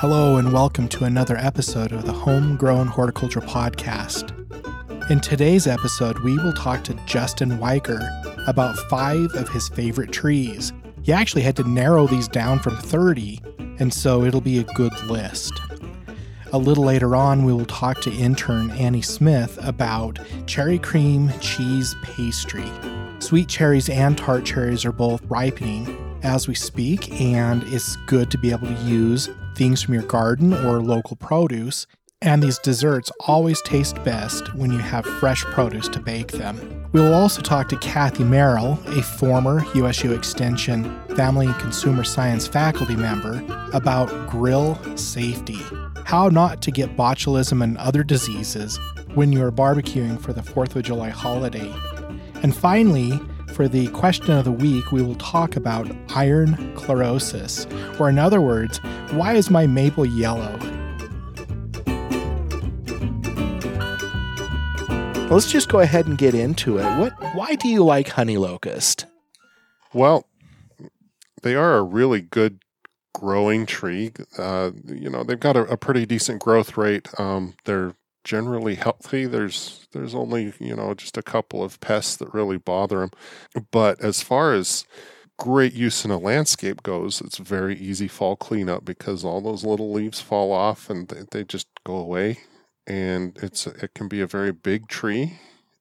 Hello, and welcome to another episode of the Homegrown Horticulture Podcast. In today's episode, we will talk to Justin Weicker about five of his favorite trees. He actually had to narrow these down from 30, and so it'll be a good list. A little later on, we will talk to intern Annie Smith about cherry cream cheese pastry. Sweet cherries and tart cherries are both ripening as we speak, and it's good to be able to use things from your garden or local produce. And these desserts always taste best when you have fresh produce to bake them. We will also talk to Kathy Merrill, a former USU Extension Family and Consumer Science faculty member, about grill safety. How not to get botulism and other diseases when you are barbecuing for the 4th of July holiday. And finally, for the question of the week, we will talk about iron chlorosis, or in other words, why is my maple yellow? Let's just go ahead and get into it. What? Why do you like honey locust? Well, they are a really good growing tree. Uh, you know, they've got a, a pretty decent growth rate. Um, they're generally healthy. There's there's only you know just a couple of pests that really bother them, but as far as great use in a landscape goes, it's very easy fall cleanup because all those little leaves fall off and they, they just go away. And it's it can be a very big tree,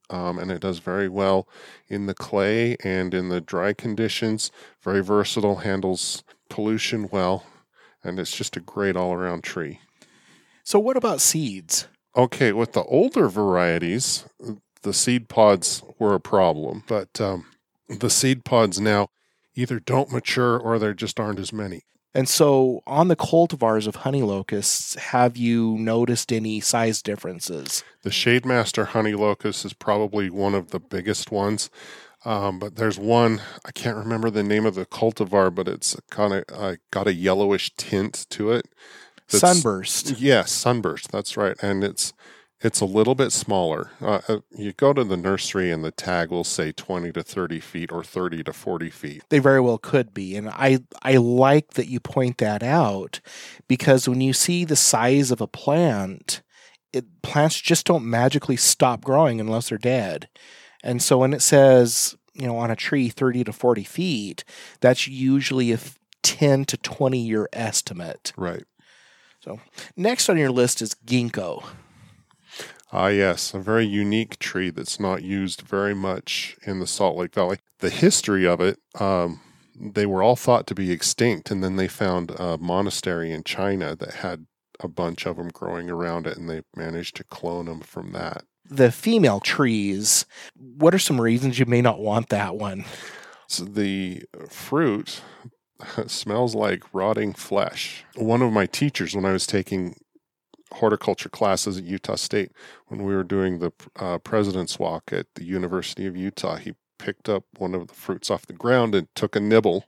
um, and it does very well in the clay and in the dry conditions. Very versatile, handles pollution well, and it's just a great all around tree. So, what about seeds? Okay, with the older varieties, the seed pods were a problem, but um, the seed pods now either don't mature or there just aren't as many. And so, on the cultivars of honey locusts, have you noticed any size differences? The Shademaster honey locust is probably one of the biggest ones. Um, but there's one I can't remember the name of the cultivar, but it's kind of uh, got a yellowish tint to it sunburst. Yes, sunburst. That's right, and it's it's a little bit smaller. Uh, uh, you go to the nursery, and the tag will say twenty to thirty feet or thirty to forty feet. They very well could be, and I I like that you point that out because when you see the size of a plant, it, plants just don't magically stop growing unless they're dead, and so when it says you know on a tree 30 to 40 feet that's usually a 10 to 20 year estimate right so, next on your list is ginkgo. Ah, yes, a very unique tree that's not used very much in the Salt Lake Valley. The history of it, um, they were all thought to be extinct, and then they found a monastery in China that had a bunch of them growing around it, and they managed to clone them from that. The female trees, what are some reasons you may not want that one? So the fruit smells like rotting flesh. One of my teachers, when I was taking horticulture classes at Utah State, when we were doing the uh, President's Walk at the University of Utah, he picked up one of the fruits off the ground and took a nibble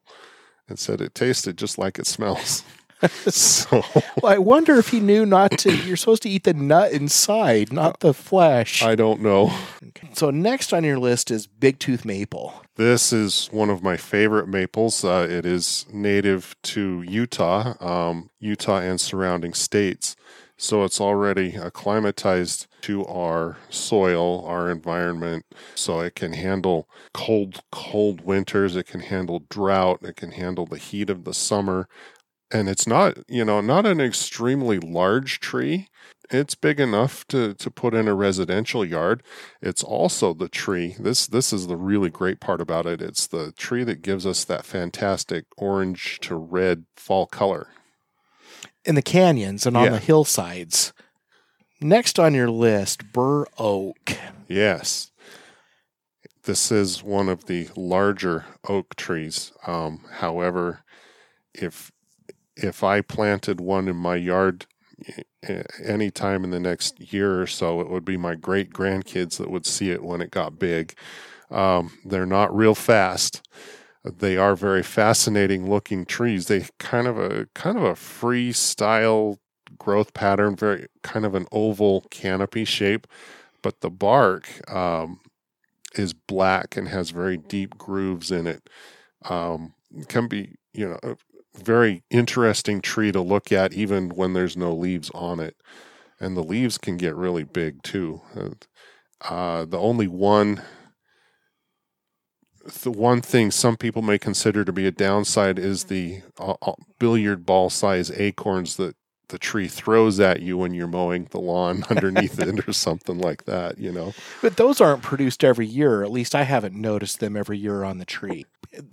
and said it tasted just like it smells. so well, I wonder if he knew not to. You're supposed to eat the nut inside, not the flesh. I don't know. So next on your list is big tooth maple. This is one of my favorite maples. Uh, it is native to Utah, um, Utah and surrounding states. So it's already acclimatized to our soil, our environment. So it can handle cold, cold winters. It can handle drought. It can handle the heat of the summer and it's not you know not an extremely large tree. It's big enough to to put in a residential yard. It's also the tree this this is the really great part about it it's the tree that gives us that fantastic orange to red fall color. In the canyons and on yeah. the hillsides. Next on your list bur oak. Yes. This is one of the larger oak trees. Um, however if if I planted one in my yard any time in the next year or so, it would be my great grandkids that would see it when it got big. Um, they're not real fast. They are very fascinating looking trees. They kind of a kind of a freestyle growth pattern, very kind of an oval canopy shape, but the bark um, is black and has very deep grooves in it. Um, can be, you know, very interesting tree to look at even when there's no leaves on it. And the leaves can get really big too. Uh, the only one the one thing some people may consider to be a downside is the uh, uh billiard ball size acorns that the tree throws at you when you're mowing the lawn underneath it or something like that, you know. But those aren't produced every year. At least I haven't noticed them every year on the tree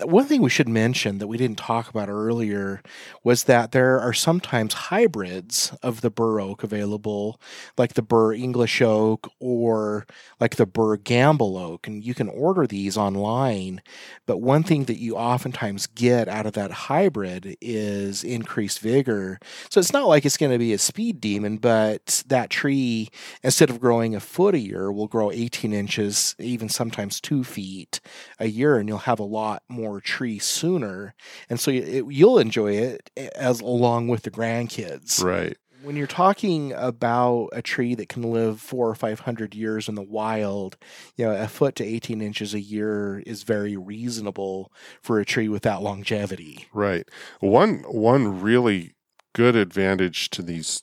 one thing we should mention that we didn't talk about earlier was that there are sometimes hybrids of the bur oak available, like the bur English oak or like the bur Gamble oak, and you can order these online. But one thing that you oftentimes get out of that hybrid is increased vigor. So it's not like it's going to be a speed demon, but that tree, instead of growing a foot a year, will grow 18 inches, even sometimes two feet a year, and you'll have a lot more tree sooner, and so it, you'll enjoy it as along with the grandkids. Right. When you're talking about a tree that can live four or five hundred years in the wild, you know, a foot to eighteen inches a year is very reasonable for a tree with that longevity. Right. One one really good advantage to these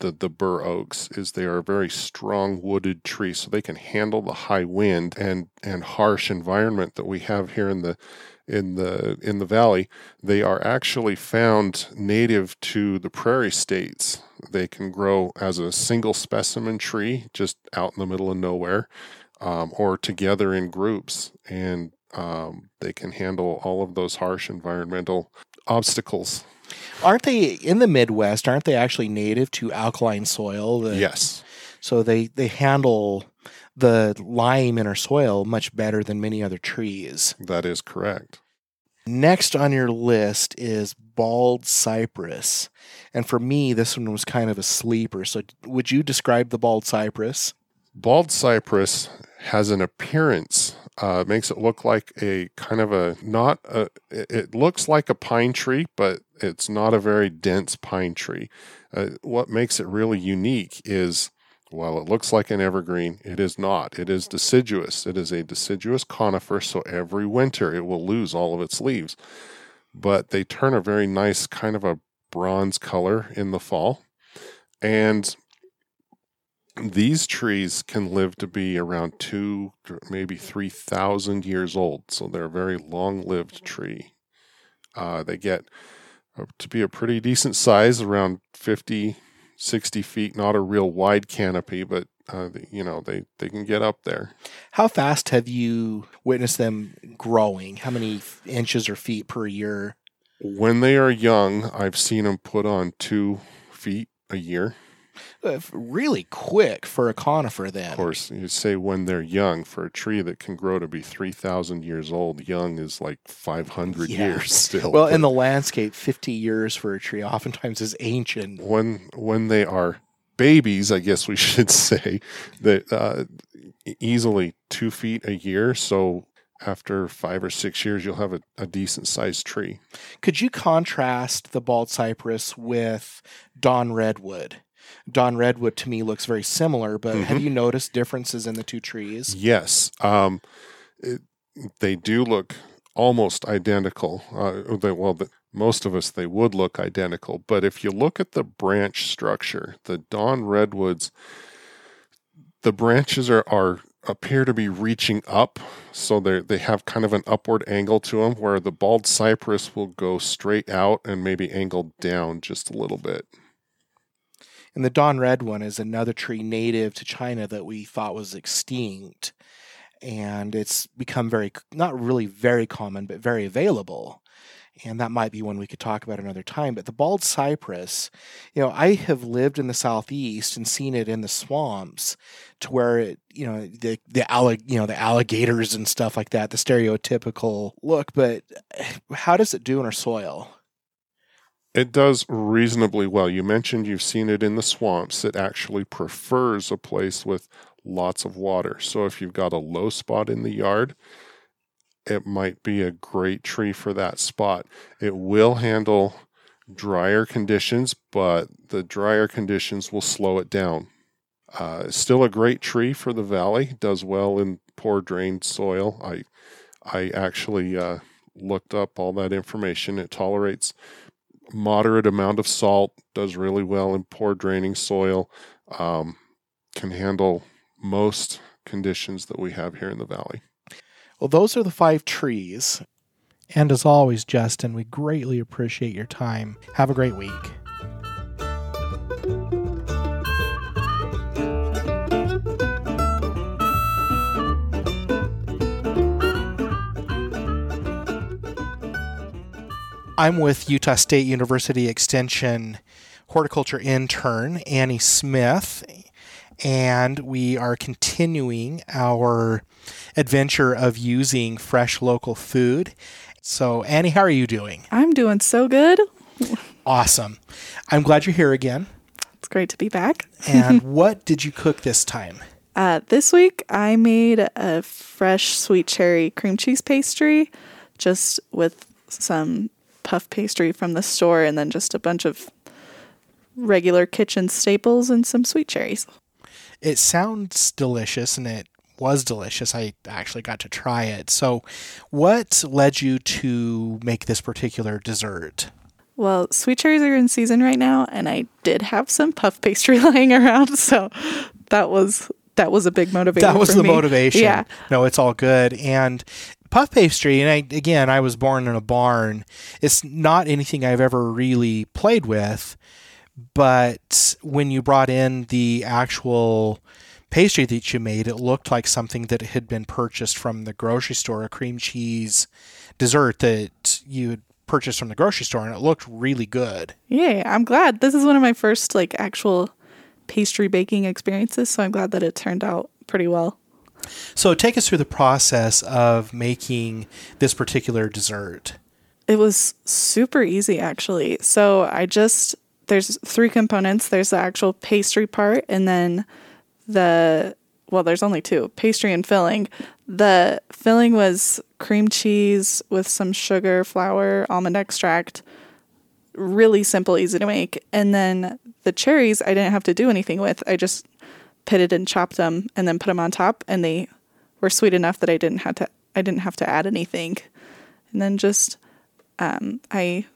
the, the bur oaks is they are very strong wooded tree, so they can handle the high wind and, and harsh environment that we have here in the in the in the valley. They are actually found native to the prairie states. They can grow as a single specimen tree just out in the middle of nowhere, um, or together in groups, and um, they can handle all of those harsh environmental obstacles Aren't they in the Midwest? Aren't they actually native to alkaline soil? The, yes. So they they handle the lime in our soil much better than many other trees. That is correct. Next on your list is bald cypress. And for me, this one was kind of a sleeper. So, would you describe the bald cypress? Bald cypress has an appearance uh, makes it look like a kind of a not a it looks like a pine tree but it's not a very dense pine tree. Uh, what makes it really unique is while it looks like an evergreen it is not. It is deciduous. It is a deciduous conifer so every winter it will lose all of its leaves. But they turn a very nice kind of a bronze color in the fall. And these trees can live to be around two, maybe 3,000 years old. So they're a very long lived tree. Uh, they get to be a pretty decent size, around 50, 60 feet, not a real wide canopy, but uh, you know they they can get up there. How fast have you witnessed them growing? How many inches or feet per year? When they are young, I've seen them put on two feet a year. Uh, really quick for a conifer then. Of course, you say when they're young for a tree that can grow to be 3,000 years old, young is like 500 yeah. years still. Well, in the landscape, 50 years for a tree oftentimes is ancient. When when they are babies, I guess we should say, that uh, easily two feet a year. So after five or six years, you'll have a, a decent sized tree. Could you contrast the bald cypress with Dawn redwood? Dawn Redwood to me looks very similar, but mm-hmm. have you noticed differences in the two trees? Yes. Um, it, they do look almost identical. Uh, they, well, the, most of us, they would look identical. But if you look at the branch structure, the Dawn Redwoods, the branches are, are appear to be reaching up so they they have kind of an upward angle to them where the bald cypress will go straight out and maybe angled down just a little bit and the Dawn Redwood is another tree native to China that we thought was extinct. And it's become very, not really very common, but very available. And that might be one we could talk about another time. But the bald cypress, you know, I have lived in the southeast and seen it in the swamps, to where it, you know, the the allig, you know, the alligators and stuff like that, the stereotypical look. But eh, how does it do in our soil? It does reasonably well. You mentioned you've seen it in the swamps. It actually prefers a place with lots of water. So if you've got a low spot in the yard, it might be a great tree for that spot. It will handle drier conditions, but the drier conditions will slow it down. Uh, still a great tree for the valley, does well in poor drained soil. I I actually uh, looked up all that information. It tolerates moderate amount of salt, does really well in poor draining soil, um, can handle most conditions that we have here in the valley. Well, those are the five trees. And as always, Justin, we greatly appreciate your time. Have a great week. I'm with Utah State University Extension horticulture intern Annie Smith, and we are continuing our adventure of using fresh local food. So, Annie, how are you doing? I'm doing so good. Awesome. I'm glad you're here again. It's great to be back. and what did you cook this time? Uh, this week, I made a fresh sweet cherry cream cheese pastry just with some puff pastry from the store and then just a bunch of regular kitchen staples and some sweet cherries. It sounds delicious and it was delicious. I actually got to try it. So, what led you to make this particular dessert? Well, sweet cherries are in season right now, and I did have some puff pastry lying around, so that was that was a big motivation. That was the me. motivation. Yeah. No, it's all good. And puff pastry, and I again, I was born in a barn. It's not anything I've ever really played with, but when you brought in the actual pastry that you made, it looked like something that had been purchased from the grocery store, a cream cheese dessert that you had purchased from the grocery store, and it looked really good. Yeah, I'm glad. This is one of my first like actual pastry baking experiences, so I'm glad that it turned out pretty well. So, take us through the process of making this particular dessert. It was super easy actually. So, I just there's three components. There's the actual pastry part and then the well, there's only two, pastry and filling. The filling was cream cheese with some sugar, flour, almond extract. Really simple, easy to make. And then the cherries I didn't have to do anything with. I just pitted and chopped them and then put them on top and they were sweet enough that I didn't have to I didn't have to add anything. And then just um, I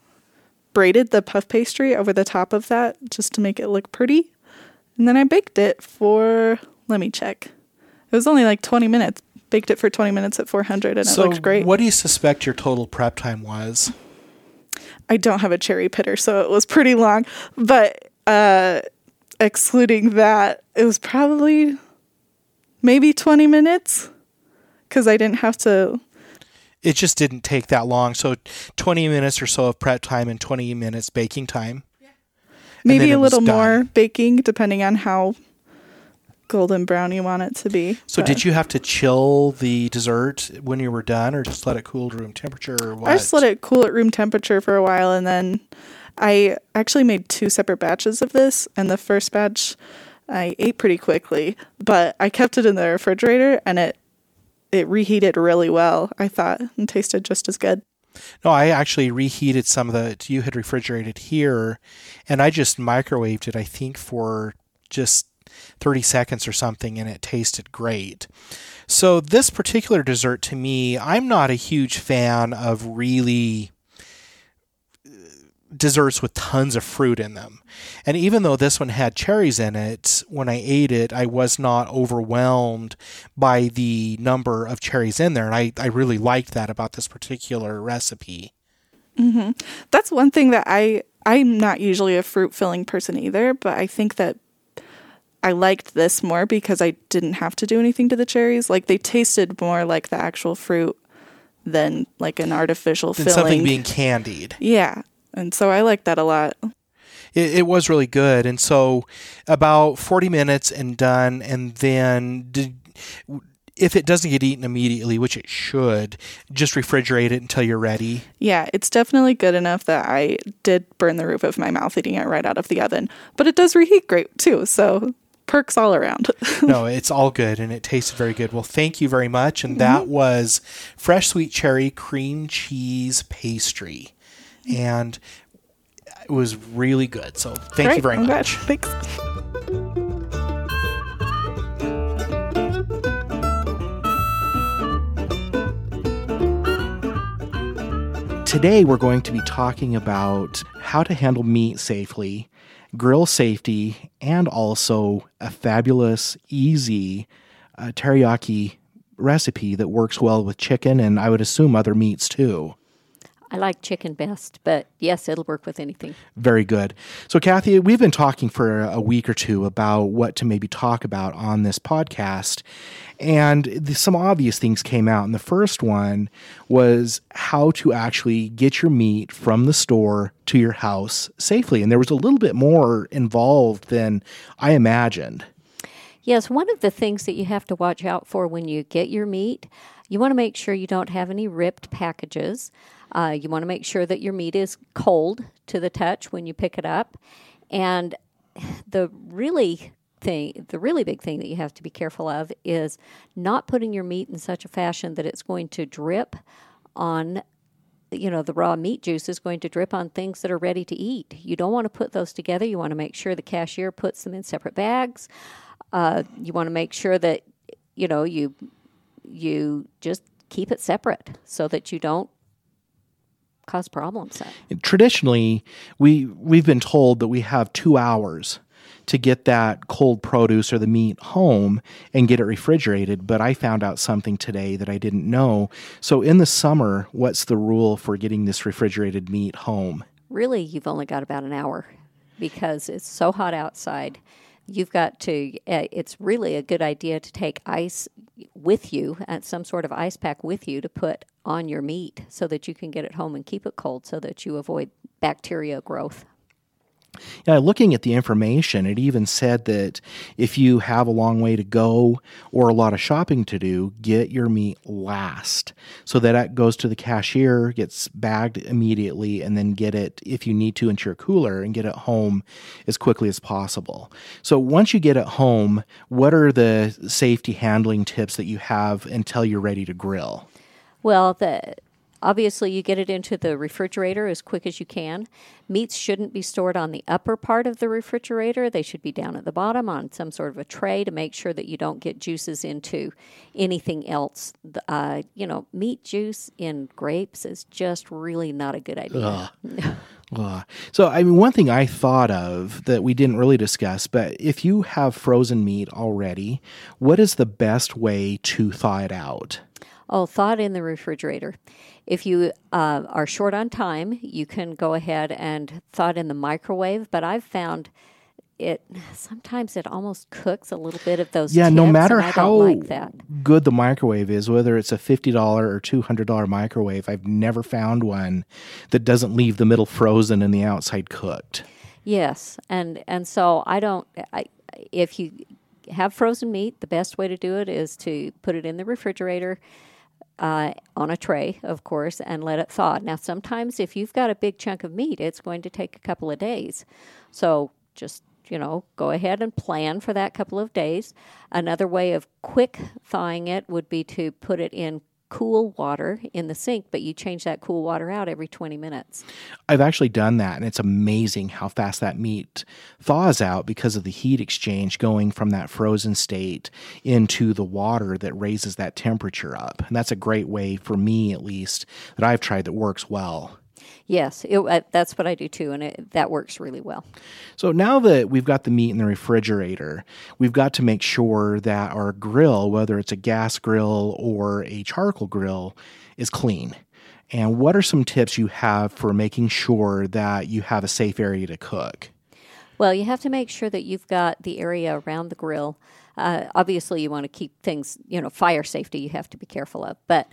braided the puff pastry over the top of that just to make it look pretty. And then I baked it for let me check. It was only like 20 minutes. Baked it for 20 minutes at 400 and so it looked great. What do you suspect your total prep time was? I don't have a cherry pitter, so it was pretty long. But uh, excluding that, it was probably maybe 20 minutes because I didn't have to. It just didn't take that long. So 20 minutes or so of prep time and 20 minutes baking time. Maybe a little more done. baking, depending on how golden brown you want it to be. So But did you have to chill the dessert when you were done or just let it cool to room temperature or what? I just let it cool at room temperature for a while, and then I actually made two separate batches of this. And the first batch I ate pretty quickly, but I kept it in the refrigerator, and it it reheated really well. I thought and tasted just as good. No, I actually reheated some of the you had refrigerated here and I just microwaved it I think for just 30 seconds or something and it tasted great. So this particular dessert to me, I'm not a huge fan of really desserts with tons of fruit in them. And even though this one had cherries in it, when I ate it, I was not overwhelmed by the number of cherries in there. And I, I really liked that about this particular recipe. Mm-hmm. That's one thing that I I'm not usually a fruit filling person either, but I think that I liked this more because I didn't have to do anything to the cherries. Like they tasted more like the actual fruit than like an artificial Than filling. something being candied. yeah. And so I like that a lot. It, it was really good. And so about 40 minutes and done. And then did, if it doesn't get eaten immediately, which it should, just refrigerate it until you're ready. Yeah, it's definitely good enough that I did burn the roof of my mouth eating it right out of the oven. But it does reheat great too, so perks all around. no, it's all good and it tasted very good. Well, thank you very much. And that mm-hmm. was fresh sweet cherry cream cheese pastry and it was really good. So thank Great. you very I'm much. Glad. Thanks. Today, we're going to be talking about how to handle meat safely, grill safety, and also a fabulous, easy uh, teriyaki recipe that works well with chicken and I would assume other meats too. I like chicken best, but yes, it'll work with anything. Very good. So, Kathy, we've been talking for a week or two about what to maybe talk about on this podcast. And some obvious things came out. And the first one was how to actually get your meat from the store to your house safely. And there was a little bit more involved than I imagined. Yes, one of the things that you have to watch out for when you get your meat, you want to make sure you don't have any ripped packages. Uh, you want to make sure that your meat is cold to the touch when you pick it up. And the really thing, the really big thing that you have to be careful of is not putting your meat in such a fashion that it's going to drip on you know the raw meat juice is going to drip on things that are ready to eat. You don't want to put those together. You want to make sure the cashier puts them in separate bags. Uh, you want to make sure that you know you you just keep it separate so that you don't cause problems. Traditionally, we we've been told that we have two hours to get that cold produce or the meat home and get it refrigerated. But I found out something today that I didn't know. So in the summer, what's the rule for getting this refrigerated meat home? Really, you've only got about an hour because it's so hot outside you've got to uh, it's really a good idea to take ice with you and uh, some sort of ice pack with you to put on your meat so that you can get it home and keep it cold so that you avoid bacteria growth yeah, looking at the information, it even said that if you have a long way to go or a lot of shopping to do, get your meat last so that it goes to the cashier, gets bagged immediately, and then get it, if you need to, into your cooler and get it home as quickly as possible. So once you get it home, what are the safety handling tips that you have until you're ready to grill? Well, the Obviously, you get it into the refrigerator as quick as you can. Meats shouldn't be stored on the upper part of the refrigerator. They should be down at the bottom on some sort of a tray to make sure that you don't get juices into anything else. Uh, you know, meat juice in grapes is just really not a good idea. So, I mean, one thing I thought of that we didn't really discuss, but if you have frozen meat already, what is the best way to thaw it out? Oh, thaw it in the refrigerator. If you uh, are short on time, you can go ahead and thaw it in the microwave. But I've found it sometimes it almost cooks a little bit of those. Yeah, no matter how like good the microwave is, whether it's a fifty dollar or two hundred dollar microwave, I've never found one that doesn't leave the middle frozen and the outside cooked. Yes, and and so I don't. I, if you have frozen meat, the best way to do it is to put it in the refrigerator uh, on a tray, of course, and let it thaw. Now, sometimes if you've got a big chunk of meat, it's going to take a couple of days. So just you know, go ahead and plan for that couple of days. Another way of quick thawing it would be to put it in cool water in the sink, but you change that cool water out every 20 minutes. I've actually done that, and it's amazing how fast that meat thaws out because of the heat exchange going from that frozen state into the water that raises that temperature up. And that's a great way, for me at least, that I've tried that works well. Yes, it, uh, that's what I do too, and it, that works really well. So now that we've got the meat in the refrigerator, we've got to make sure that our grill, whether it's a gas grill or a charcoal grill, is clean. And what are some tips you have for making sure that you have a safe area to cook? Well, you have to make sure that you've got the area around the grill. Uh, obviously, you want to keep things, you know, fire safety, you have to be careful of. But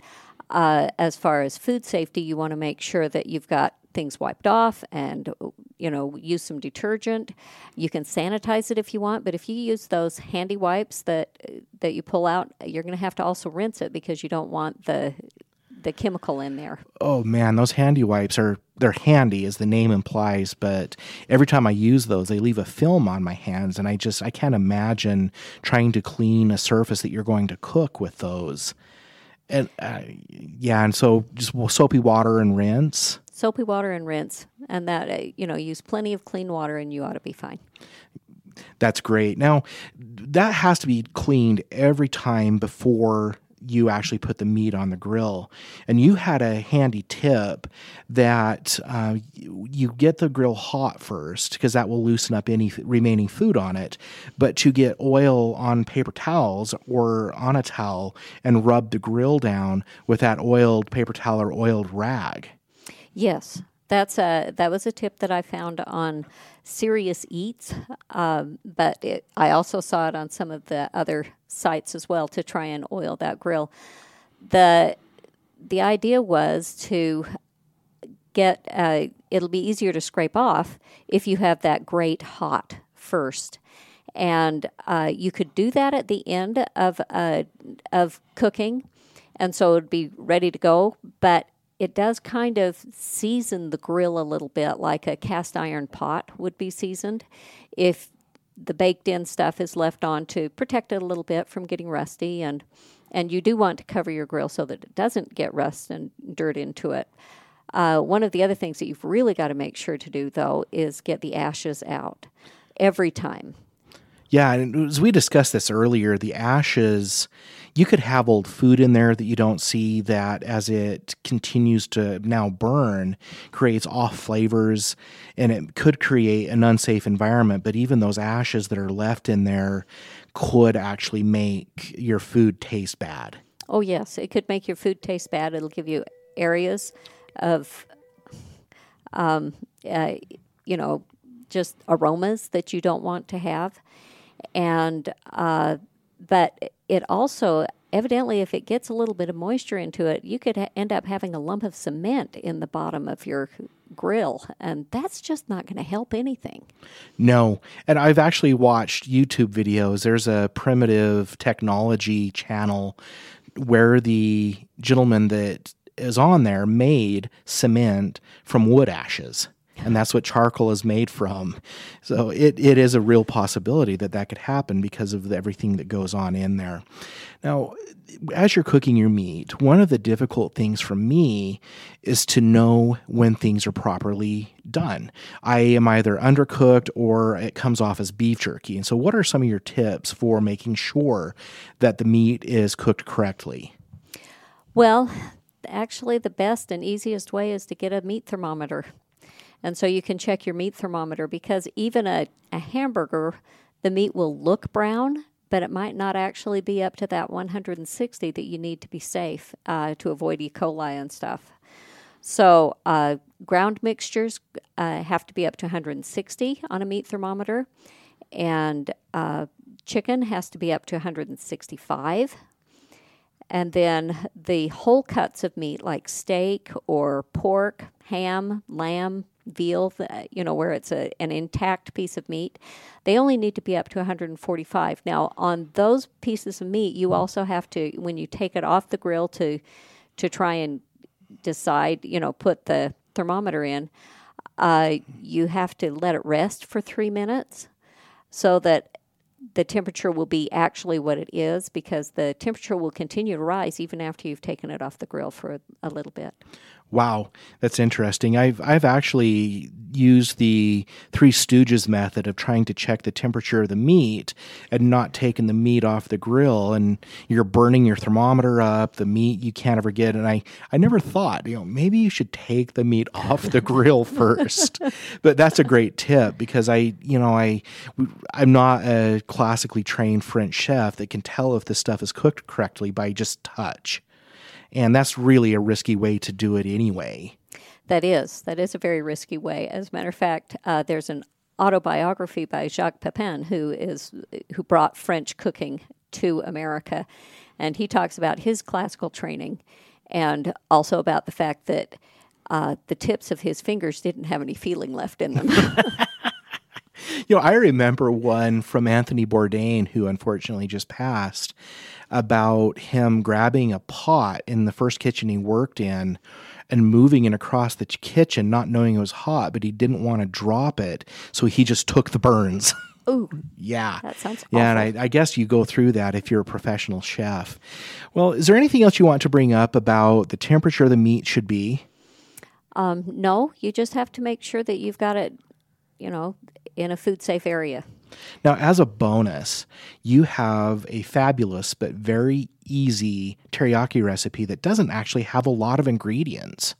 uh, as far as food safety, you want to make sure that you've got things wiped off and you know use some detergent. You can sanitize it if you want but if you use those handy wipes that that you pull out you're going to have to also rinse it because you don't want the the chemical in there. Oh man those handy wipes are they're handy as the name implies but every time i use those they leave a film on my hands and i just i can't imagine trying to clean a surface that you're going to cook with those and uh, yeah, and so just soapy water and rinse. Soapy water and rinse, and that uh, you know use plenty of clean water, and you ought to be fine. That's great. Now, that has to be cleaned every time before you actually put the meat on the grill. And you had a handy tip that uh, you get the grill hot first because that will loosen up any remaining food on it. But to get oil on paper towels or on a towel and rub the grill down with that oiled paper towel or oiled rag. Yes, that's a that was a tip that I found on Serious Eats, um, but it, I also saw it on some of the other sites as well to try and oil that grill. the The idea was to get uh, it'll be easier to scrape off if you have that grate hot first. And uh, you could do that at the end of uh, of cooking, and so it'd be ready to go. But it does kind of season the grill a little bit like a cast iron pot would be seasoned if the baked in stuff is left on to protect it a little bit from getting rusty and and you do want to cover your grill so that it doesn't get rust and dirt into it. Uh, one of the other things that you've really got to make sure to do though is get the ashes out every time. Yeah, and as we discussed this earlier, the ashes you could have old food in there that you don't see that as it continues to now burn creates off flavors and it could create an unsafe environment but even those ashes that are left in there could actually make your food taste bad. Oh yes it could make your food taste bad. It'll give you areas of um, uh, you know just aromas that you don't want to have and uh, but it also evidently if it gets a little bit of moisture into it you could ha- end up having a lump of cement in the bottom of your grill and that's just not going to help anything. No. And i've actually watched youtube videos. There's a primitive technology channel where the gentleman that is on there made cement from wood ashes and that's what charcoal is made from. So it, it is a real possibility that that could happen because of everything that goes on in there. Now, as you're cooking your meat, one of the difficult things for me is to know when things are properly done. I am either undercooked or it comes off as beef jerky. And so, what are some of your tips for making sure that the meat is cooked correctly? Well, actually, the best and easiest way is to get a meat thermometer. And so you can check your meat thermometer because even a, a hamburger, the meat will look brown, but it might not actually be up to that 160 that you need to be safe uh, to avoid E. coli and stuff. So, uh, ground mixtures uh, have to be up to 160 on a meat thermometer, and uh, chicken has to be up to 165. And then the whole cuts of meat, like steak or pork, ham, lamb, veal, you know, where it's a, an intact piece of meat, they only need to be up to 145. Now, on those pieces of meat, you also have to, when you take it off the grill to to try and decide, you know, put the thermometer in, uh, you have to let it rest for three minutes so that the temperature will be actually what it is because the temperature will continue to rise even after you've taken it off the grill for a, a little bit. Wow, that's interesting. I've I've actually used the Three Stooges method of trying to check the temperature of the meat and not taking the meat off the grill, and you're burning your thermometer up. The meat you can't ever get, and I I never thought you know maybe you should take the meat off the grill first, but that's a great tip because I you know I I'm not a classically trained French chef that can tell if the stuff is cooked correctly by just touch. And that's really a risky way to do it anyway. That is. That is a very risky way. As a matter of fact, uh, there's an autobiography by Jacques Pepin, who is who brought French cooking to America, and he talks about his classical training, and also about the fact that uh, the tips of his fingers didn't have any feeling left in them. you know, I remember one from Anthony Bourdain, who unfortunately just passed, about him grabbing a pot in the first kitchen he worked in and moving it across the kitchen, not knowing it was hot, but he didn't want to drop it. So he just took the burns. Ooh. yeah. That sounds Yeah, and I, I, guess you go through that if you're a professional chef. Well, is there anything else you want to bring up about the temperature the meat should be? Um, no, you just have to make sure that you've got it, you know, in a food safe area. Now, as a bonus, you have a fabulous but very easy teriyaki recipe that doesn't actually have a lot of ingredients.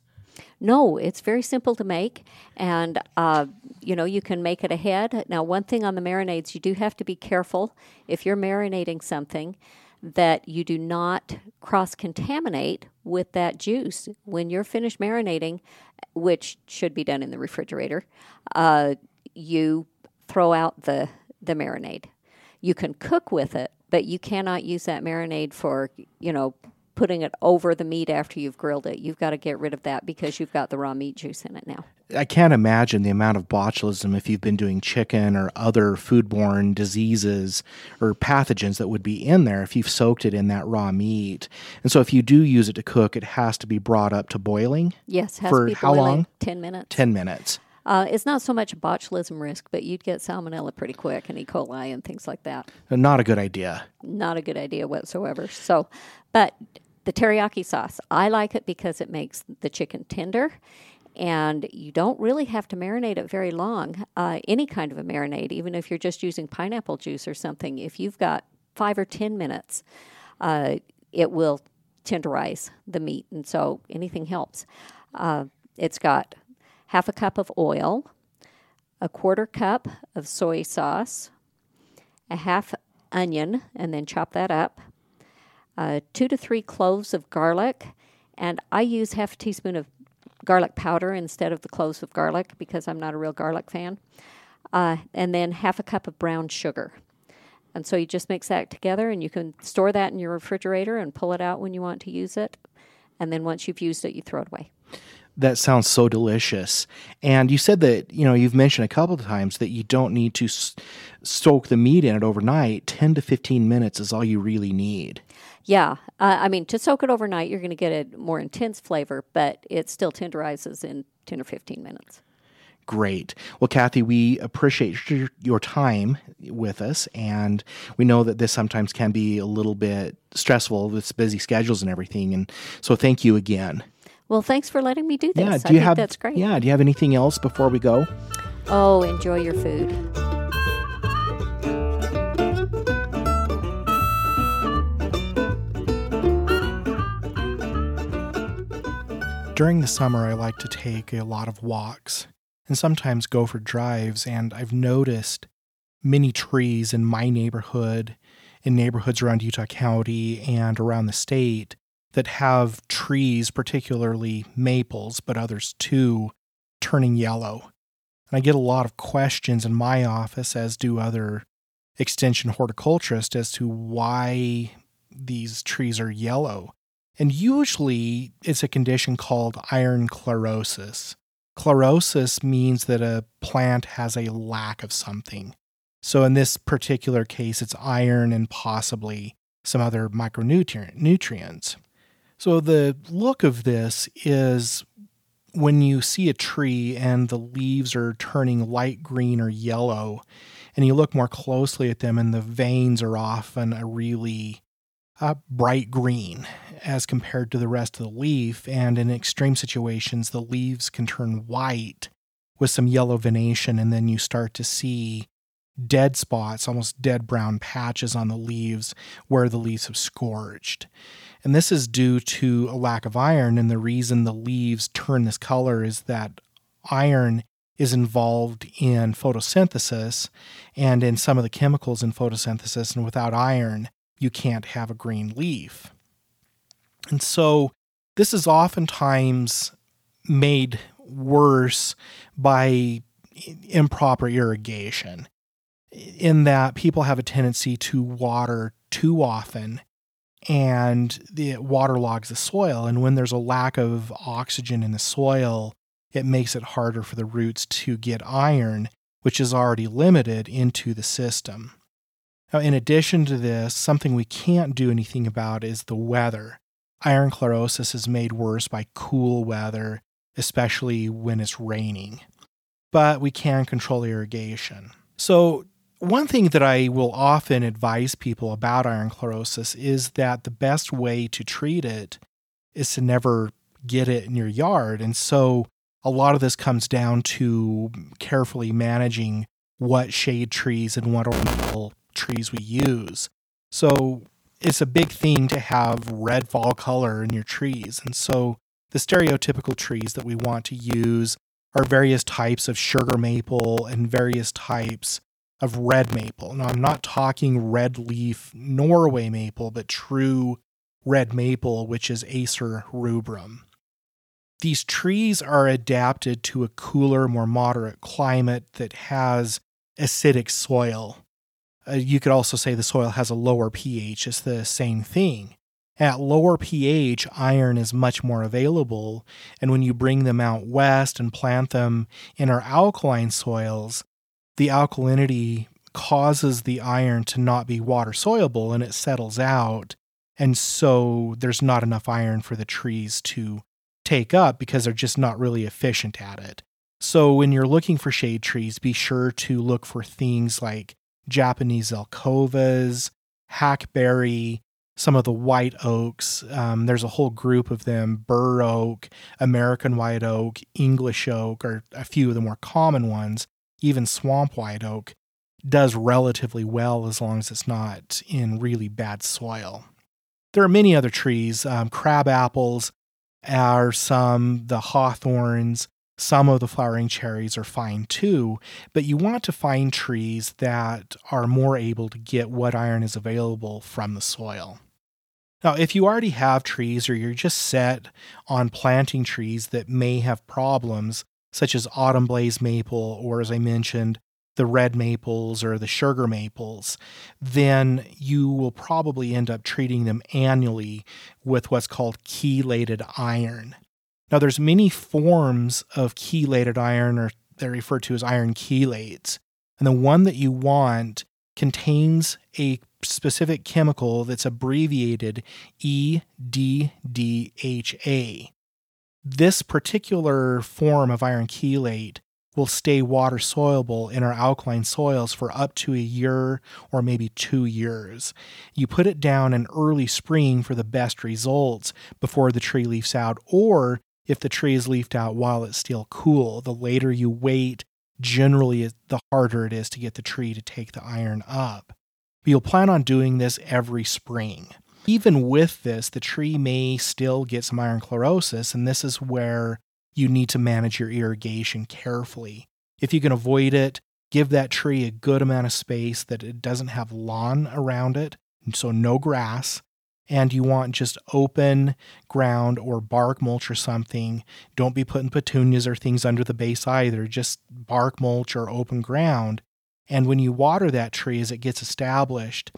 No, it's very simple to make, and uh, you know you can make it ahead. Now, one thing on the marinades, you do have to be careful if you're marinating something that you do not cross contaminate with that juice when you're finished marinating, which should be done in the refrigerator. Uh, you throw out the the marinade. You can cook with it, but you cannot use that marinade for you know putting it over the meat after you've grilled it. You've got to get rid of that because you've got the raw meat juice in it now. I can't imagine the amount of botulism if you've been doing chicken or other foodborne diseases or pathogens that would be in there if you've soaked it in that raw meat. And so if you do use it to cook, it has to be brought up to boiling. Yes, has For to be how boiling long? 10 minutes. 10 minutes. Uh, it's not so much botulism risk, but you'd get salmonella pretty quick and E. coli and things like that. Not a good idea. Not a good idea whatsoever. So, but the teriyaki sauce, I like it because it makes the chicken tender and you don't really have to marinate it very long. Uh, any kind of a marinade, even if you're just using pineapple juice or something, if you've got five or 10 minutes, uh, it will tenderize the meat. And so anything helps. Uh, it's got half a cup of oil, a quarter cup of soy sauce, a half onion, and then chop that up, uh, two to three cloves of garlic, and I use half a teaspoon of garlic powder instead of the cloves of garlic because I'm not a real garlic fan, uh, and then half a cup of brown sugar. And so you just mix that together, and you can store that in your refrigerator and pull it out when you want to use it. And then once you've used it, you throw it away. That sounds so delicious. And you said that, you know, you've mentioned a couple of times that you don't need to s- soak the meat in it overnight. 10 to 15 minutes is all you really need. Yeah, uh, I mean to soak it overnight, you're going to get a more intense flavor, but it still tenderizes in ten or fifteen minutes. Great. Well, Kathy, we appreciate your time with us. And we know that this sometimes can be a little bit stressful with busy schedules and everything. And so thank you again. Well, thanks for letting me do this. Yeah. I Do you think have, that's great. Yeah. Do you have anything else before we go? Oh, enjoy your food. During the summer, I like to take a lot of walks and sometimes go for drives. And I've noticed many trees in my neighborhood, in neighborhoods around Utah County and around the state, that have trees, particularly maples, but others too, turning yellow. And I get a lot of questions in my office, as do other extension horticulturists, as to why these trees are yellow. And usually it's a condition called iron chlorosis. Chlorosis means that a plant has a lack of something. So in this particular case, it's iron and possibly some other micronutrient nutrients. So the look of this is when you see a tree and the leaves are turning light green or yellow, and you look more closely at them, and the veins are often a really uh, bright green as compared to the rest of the leaf. And in extreme situations, the leaves can turn white with some yellow venation, and then you start to see dead spots, almost dead brown patches on the leaves where the leaves have scorched. And this is due to a lack of iron. And the reason the leaves turn this color is that iron is involved in photosynthesis and in some of the chemicals in photosynthesis. And without iron, you can't have a green leaf. And so this is oftentimes made worse by improper irrigation, in that people have a tendency to water too often and the it waterlogs the soil. And when there's a lack of oxygen in the soil, it makes it harder for the roots to get iron, which is already limited, into the system. Now, in addition to this, something we can't do anything about is the weather. Iron chlorosis is made worse by cool weather, especially when it's raining. But we can control irrigation. So, one thing that I will often advise people about iron chlorosis is that the best way to treat it is to never get it in your yard. And so, a lot of this comes down to carefully managing what shade trees and what ornamental trees we use. So it's a big thing to have red fall color in your trees. And so the stereotypical trees that we want to use are various types of sugar maple and various types of red maple. Now, I'm not talking red leaf Norway maple, but true red maple, which is Acer rubrum. These trees are adapted to a cooler, more moderate climate that has acidic soil. Uh, you could also say the soil has a lower pH. It's the same thing. At lower pH, iron is much more available, and when you bring them out west and plant them in our alkaline soils, the alkalinity causes the iron to not be water soluble and it settles out. And so there's not enough iron for the trees to take up because they're just not really efficient at it. So when you're looking for shade trees, be sure to look for things like Japanese zelkovas, hackberry, some of the white oaks. Um, there's a whole group of them bur oak, American white oak, English oak are a few of the more common ones. Even swamp white oak does relatively well as long as it's not in really bad soil. There are many other trees. Um, crab apples are some, the hawthorns, some of the flowering cherries are fine too, but you want to find trees that are more able to get what iron is available from the soil. Now, if you already have trees or you're just set on planting trees that may have problems, such as autumn blaze maple, or as I mentioned, the red maples or the sugar maples, then you will probably end up treating them annually with what's called chelated iron. Now, there's many forms of chelated iron, or they're referred to as iron chelates. And the one that you want contains a specific chemical that's abbreviated EDDHA. This particular form of iron chelate will stay water soluble in our alkaline soils for up to a year or maybe two years. You put it down in early spring for the best results before the tree leaves out, or if the tree is leafed out while it's still cool. The later you wait, generally, the harder it is to get the tree to take the iron up. But you'll plan on doing this every spring. Even with this, the tree may still get some iron chlorosis, and this is where you need to manage your irrigation carefully. If you can avoid it, give that tree a good amount of space that it doesn't have lawn around it, so no grass, and you want just open ground or bark mulch or something, don't be putting petunias or things under the base either. Just bark mulch or open ground. And when you water that tree as it gets established,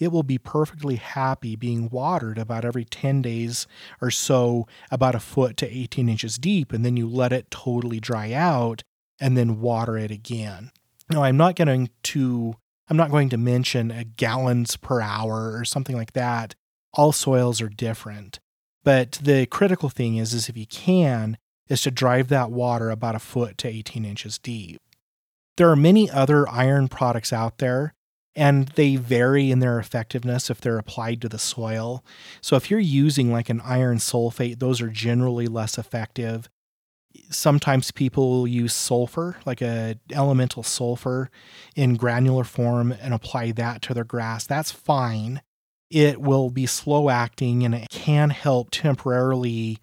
it will be perfectly happy being watered about every 10 days or so, about a foot to 18 inches deep. And then you let it totally dry out and then water it again. Now, I'm not going to. I'm not going to mention a gallons per hour or something like that all soils are different. But the critical thing is, is if you can, is to drive that water about a foot to 18 inches deep. There are many other iron products out there, and they vary in their effectiveness if they're applied to the soil. So if you're using like an iron sulfate, those are generally less effective. Sometimes people will use sulfur, like a elemental sulfur in granular form and apply that to their grass. That's fine it will be slow acting and it can help temporarily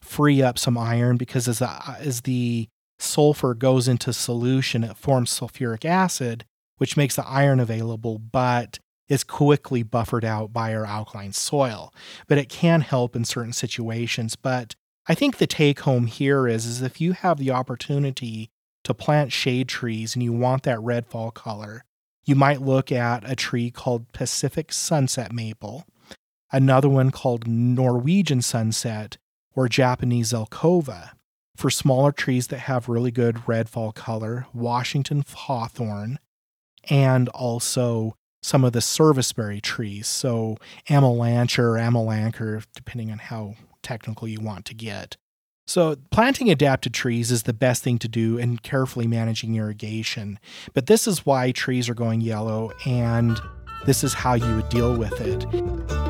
free up some iron because as the, as the sulfur goes into solution, it forms sulfuric acid, which makes the iron available, but is quickly buffered out by our alkaline soil. But it can help in certain situations. But I think the take home here is, is if you have the opportunity to plant shade trees and you want that red fall color, you might look at a tree called Pacific Sunset Maple, another one called Norwegian Sunset or Japanese Zelkova. For smaller trees that have really good red fall color, Washington Hawthorn, and also some of the serviceberry trees. So Amelanchier or depending on how technical you want to get. So, planting adapted trees is the best thing to do and carefully managing irrigation. But this is why trees are going yellow, and this is how you would deal with it.